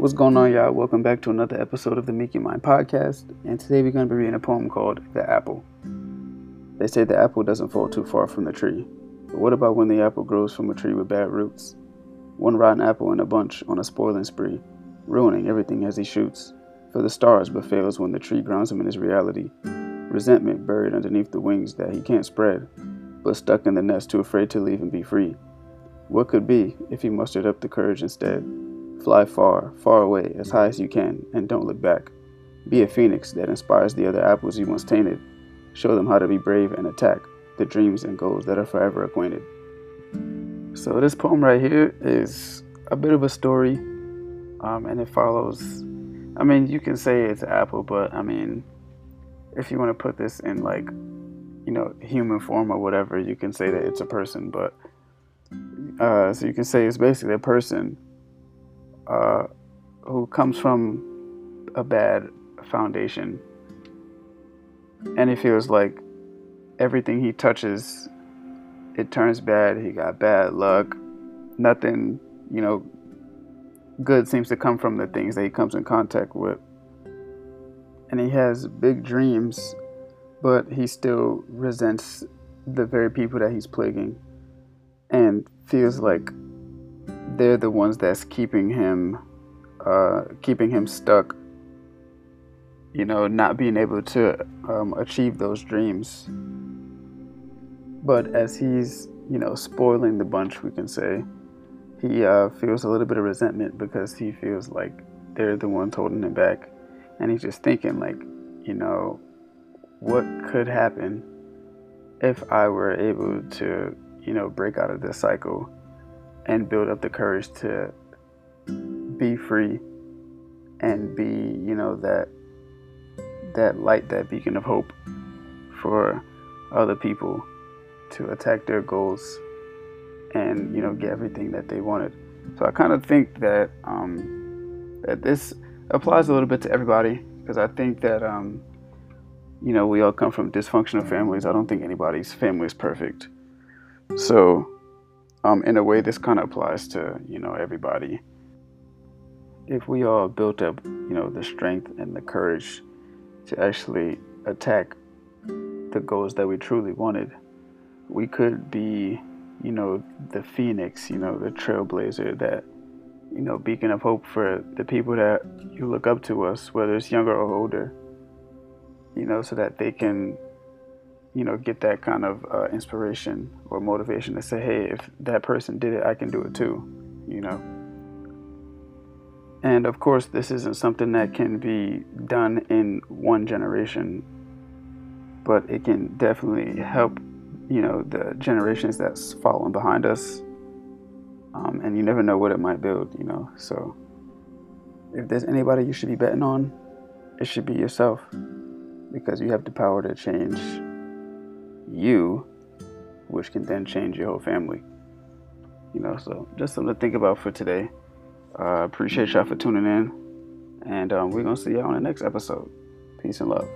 What's going on, y'all? Welcome back to another episode of the Miek Your Mind podcast. And today we're going to be reading a poem called The Apple. They say the apple doesn't fall too far from the tree. But what about when the apple grows from a tree with bad roots? One rotten apple in a bunch on a spoiling spree, ruining everything as he shoots. For the stars but fails when the tree grounds him in his reality. Resentment buried underneath the wings that he can't spread, but stuck in the nest too afraid to leave and be free. What could be if he mustered up the courage instead? Fly far, far away, as high as you can, and don't look back. Be a phoenix that inspires the other apples you once tainted. Show them how to be brave and attack the dreams and goals that are forever acquainted. So, this poem right here is a bit of a story, um, and it follows. I mean, you can say it's apple, but I mean, if you want to put this in like, you know, human form or whatever, you can say that it's a person, but uh, so you can say it's basically a person uh, who comes from a bad foundation. And he feels like everything he touches it turns bad. He got bad luck. Nothing you know good seems to come from the things that he comes in contact with. And he has big dreams but he still resents the very people that he's plaguing and feels like they're the ones that's keeping him uh, keeping him stuck you know not being able to um, achieve those dreams. But as he's you know spoiling the bunch we can say he uh, feels a little bit of resentment because he feels like they're the ones holding him back. And he's just thinking like you know what could happen if i were able to you know break out of this cycle and build up the courage to be free and be, you know, that that light, that beacon of hope for other people to attack their goals and you know get everything that they wanted. So I kind of think that um, that this applies a little bit to everybody because I think that um, you know we all come from dysfunctional families. I don't think anybody's family is perfect. So um, in a way, this kind of applies to you know everybody. If we all built up, you know, the strength and the courage to actually attack the goals that we truly wanted, we could be, you know, the phoenix, you know, the trailblazer, that, you know, beacon of hope for the people that you look up to us, whether it's younger or older, you know, so that they can you know, get that kind of uh, inspiration or motivation to say, hey, if that person did it, I can do it too, you know. And of course, this isn't something that can be done in one generation, but it can definitely help, you know, the generations that's following behind us. Um, and you never know what it might build, you know. So if there's anybody you should be betting on, it should be yourself because you have the power to change you, which can then change your whole family. You know, so just something to think about for today. Uh, appreciate y'all for tuning in, and um, we're gonna see y'all on the next episode. Peace and love.